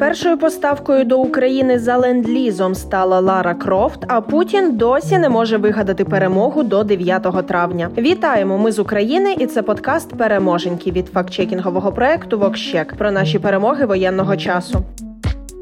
Першою поставкою до України за ленд-лізом стала Лара Крофт. А Путін досі не може вигадати перемогу до 9 травня. Вітаємо! Ми з України, і це подкаст Переможеньки від фактчекінгового проекту Вокщек про наші перемоги воєнного часу.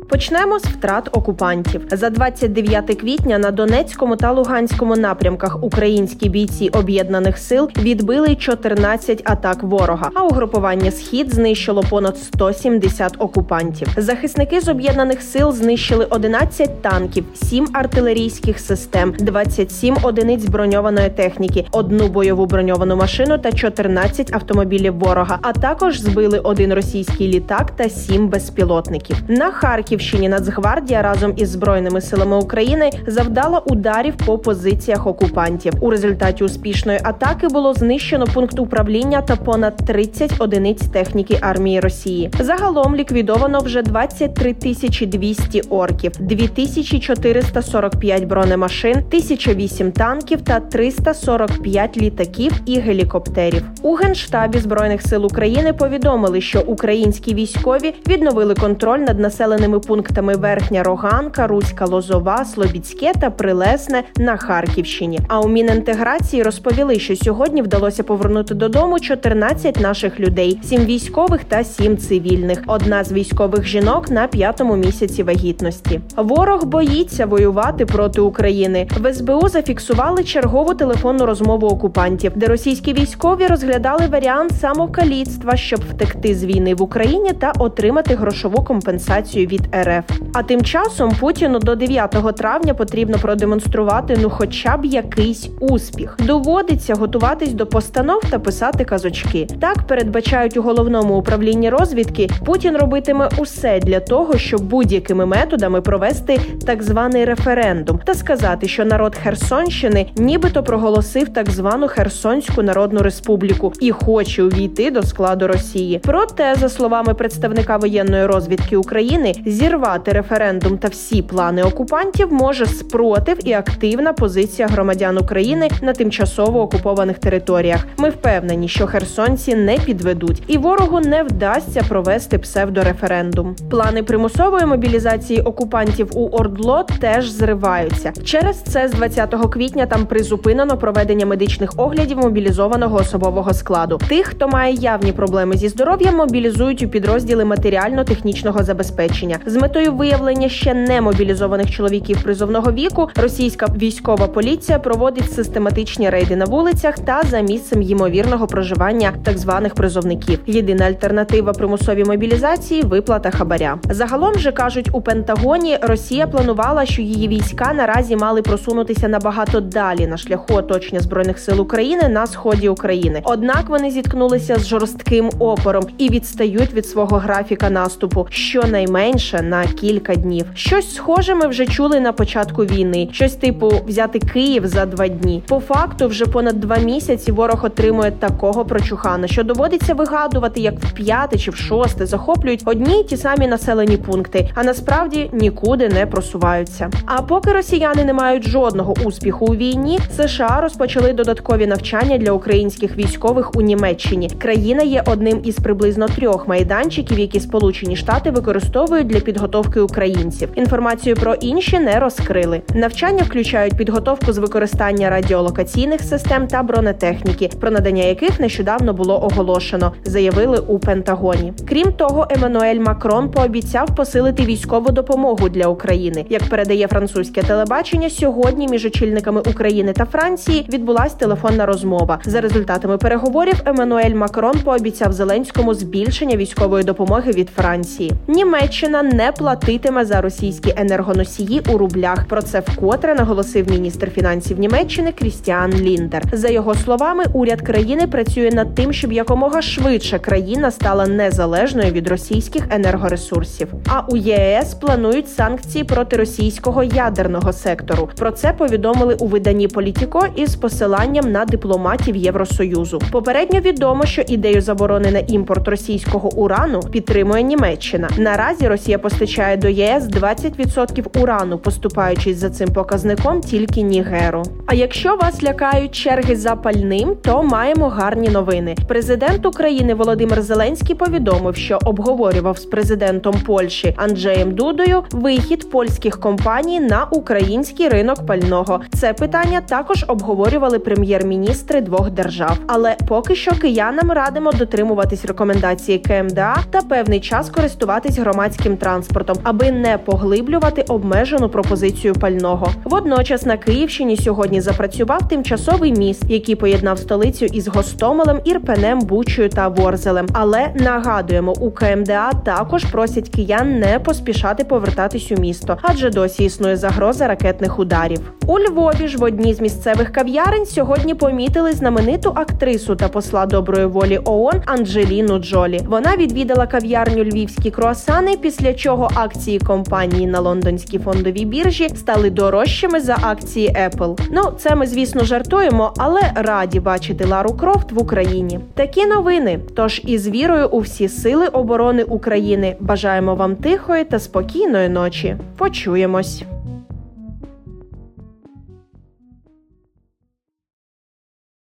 Почнемо з втрат окупантів за 29 квітня на Донецькому та Луганському напрямках українські бійці об'єднаних сил відбили 14 атак ворога. А угрупування схід знищило понад 170 окупантів. Захисники з об'єднаних сил знищили 11 танків, 7 артилерійських систем, 27 одиниць броньованої техніки, одну бойову броньовану машину та 14 автомобілів ворога. А також збили один російський літак та 7 безпілотників. На Харків. Харківщині Нацгвардія разом із збройними силами України завдала ударів по позиціях окупантів. У результаті успішної атаки було знищено пункт управління та понад 30 одиниць техніки армії Росії. Загалом ліквідовано вже 23 тисячі 200 орків, 2445 бронемашин, 1008 танків та 345 літаків і гелікоптерів. У генштабі збройних сил України повідомили, що українські військові відновили контроль над населеними пунктами Верхня Роганка, Руська Лозова, Слобідське та Прилесне на Харківщині. А у Мінінтеграції розповіли, що сьогодні вдалося повернути додому 14 наших людей: 7 військових та 7 цивільних. Одна з військових жінок на п'ятому місяці вагітності. Ворог боїться воювати проти України. В СБУ зафіксували чергову телефонну розмову окупантів, де російські військові розглядали варіант самокаліцтва, щоб втекти з війни в Україні та отримати грошову компенсацію від РФ. А тим часом Путіну до 9 травня потрібно продемонструвати ну, хоча б якийсь успіх. Доводиться готуватись до постанов та писати казочки. Так передбачають у головному управлінні розвідки. Путін робитиме усе для того, щоб будь-якими методами провести так званий референдум та сказати, що народ Херсонщини нібито проголосив так звану Херсонську Народну Республіку і хоче увійти до складу Росії. Проте, за словами представника воєнної розвідки України, зірвати референдум та всі плани окупантів може спротив і активна позиція громадян України на тимчасово окупованих територіях. Ми впевнені, що херсонці не підведуть, і ворогу не вдасться провести псевдореферендум. Плани примусової мобілізації окупантів у Ордло теж зриваються. Через це з 20 квітня там призупинено проведення медичних оглядів мобілізованого особового складу. Тих, хто має явні проблеми зі здоров'ям, мобілізують у підрозділи матеріально-технічного забезпечення з метою виявлення ще не мобілізованих чоловіків призовного віку. Російська військова поліція проводить систематичні рейди на вулицях та за місцем ймовірного проживання так званих призовників. Єдина альтернатива примусовій мобілізації виплата хабаря. Загалом же кажуть у Пентагоні, Росія планувала, що її війська наразі мали просунутися набагато далі на шляху оточення збройних сил України на сході України. Однак вони зіткнулися з жорстким опором і відстають від свого графіка наступу щонайменше на кілька днів. Щось схоже ми вже чули на початку війни. Щось типу взяти Київ за два дні. По факту, вже понад два місяці ворог отримує такого прочухана, що доводиться вигадувати, як в п'яте чи в шосте захоплюють одні й ті самі населені пункти, а насправді нікуди не просуваються. А поки росіяни не мають жодного успіху у війні, США розпочали додаткові навчання для українських військових у Німеччині. Країна є одним із приблизно трьох майданчиків, які Сполучені Штати використовують для підготовки українців. Інформацію про інші не розкрили. Навчання включають підготовку з використання радіолокаційних систем та бронетехніки, про надання яких нещодавно було оголошено, заявили у Пентагоні. Крім того, Еммануель Макрон пообіцяв посилити військову допомогу для України. Як передає французьке телебачення, сьогодні між очільниками України та Франції відбулась телефонна розмова. За результатами переговорів Еммануель Макрон пообіцяв Зеленському збільшення військової допомоги від Франції. Німеччина не платитиме за російські енергоносії у рублях. Про це вкотре наголосив міністр фінансів Німеччини Крістіан Ліндер. За його словами, уряд країни працює над тим, щоб якомога швидше країна стала незалежною від російських енергоресурсів. А у ЄС планують санкції проти російського ядерного сектору. Про це повідомили у виданні Політіко із посиланням на дипломатів Євросоюзу. Попередньо відомо, що ідею заборони на імпорт російського урану підтримує Німеччина. Наразі Росія постачає до ЄС 20% урану, поступаючись за цим показником тільки Нігеру. А якщо вас лякають черги за пальним, то маємо гарні новини. Президент України Володимир Зеленський повідомив, що обговорював з президентом Польщі Анджеєм Дудою вихід польських компаній на український ринок пального. Це питання також обговорювали прем'єр-міністри двох держав. Але поки що киянам радимо дотримуватись рекомендації КМДА та певний час користуватись громадським транспортом, аби не поглиблювати обмежену пропозицію пального. Водночас на Київщині сьогодні запрацював тимчасовий міст, який поєднав столицю із Гостомелем, Ірпенем, Бучою та Ворзелем. Але нагадуємо, у КМДА також просять киян не поспішати повертатись у місто, адже досі існує загроза ракетних ударів. У Львові ж в одній з місцевих кав'ярень сьогодні помітили знамениту актрису та посла доброї волі ООН Анджеліну Джолі. Вона відвідала кав'ярню Львівські круасани, після чого акції компанії на лондонській фондовій біржі стали дорожчими за акції Apple. Ну це ми звісно жартуємо, але раді бачити Лару Крофт в Україні. Такі новини. Тож із вірою у всі сили оборони України бажаємо вам тихої та спокійної ночі. Почуємось.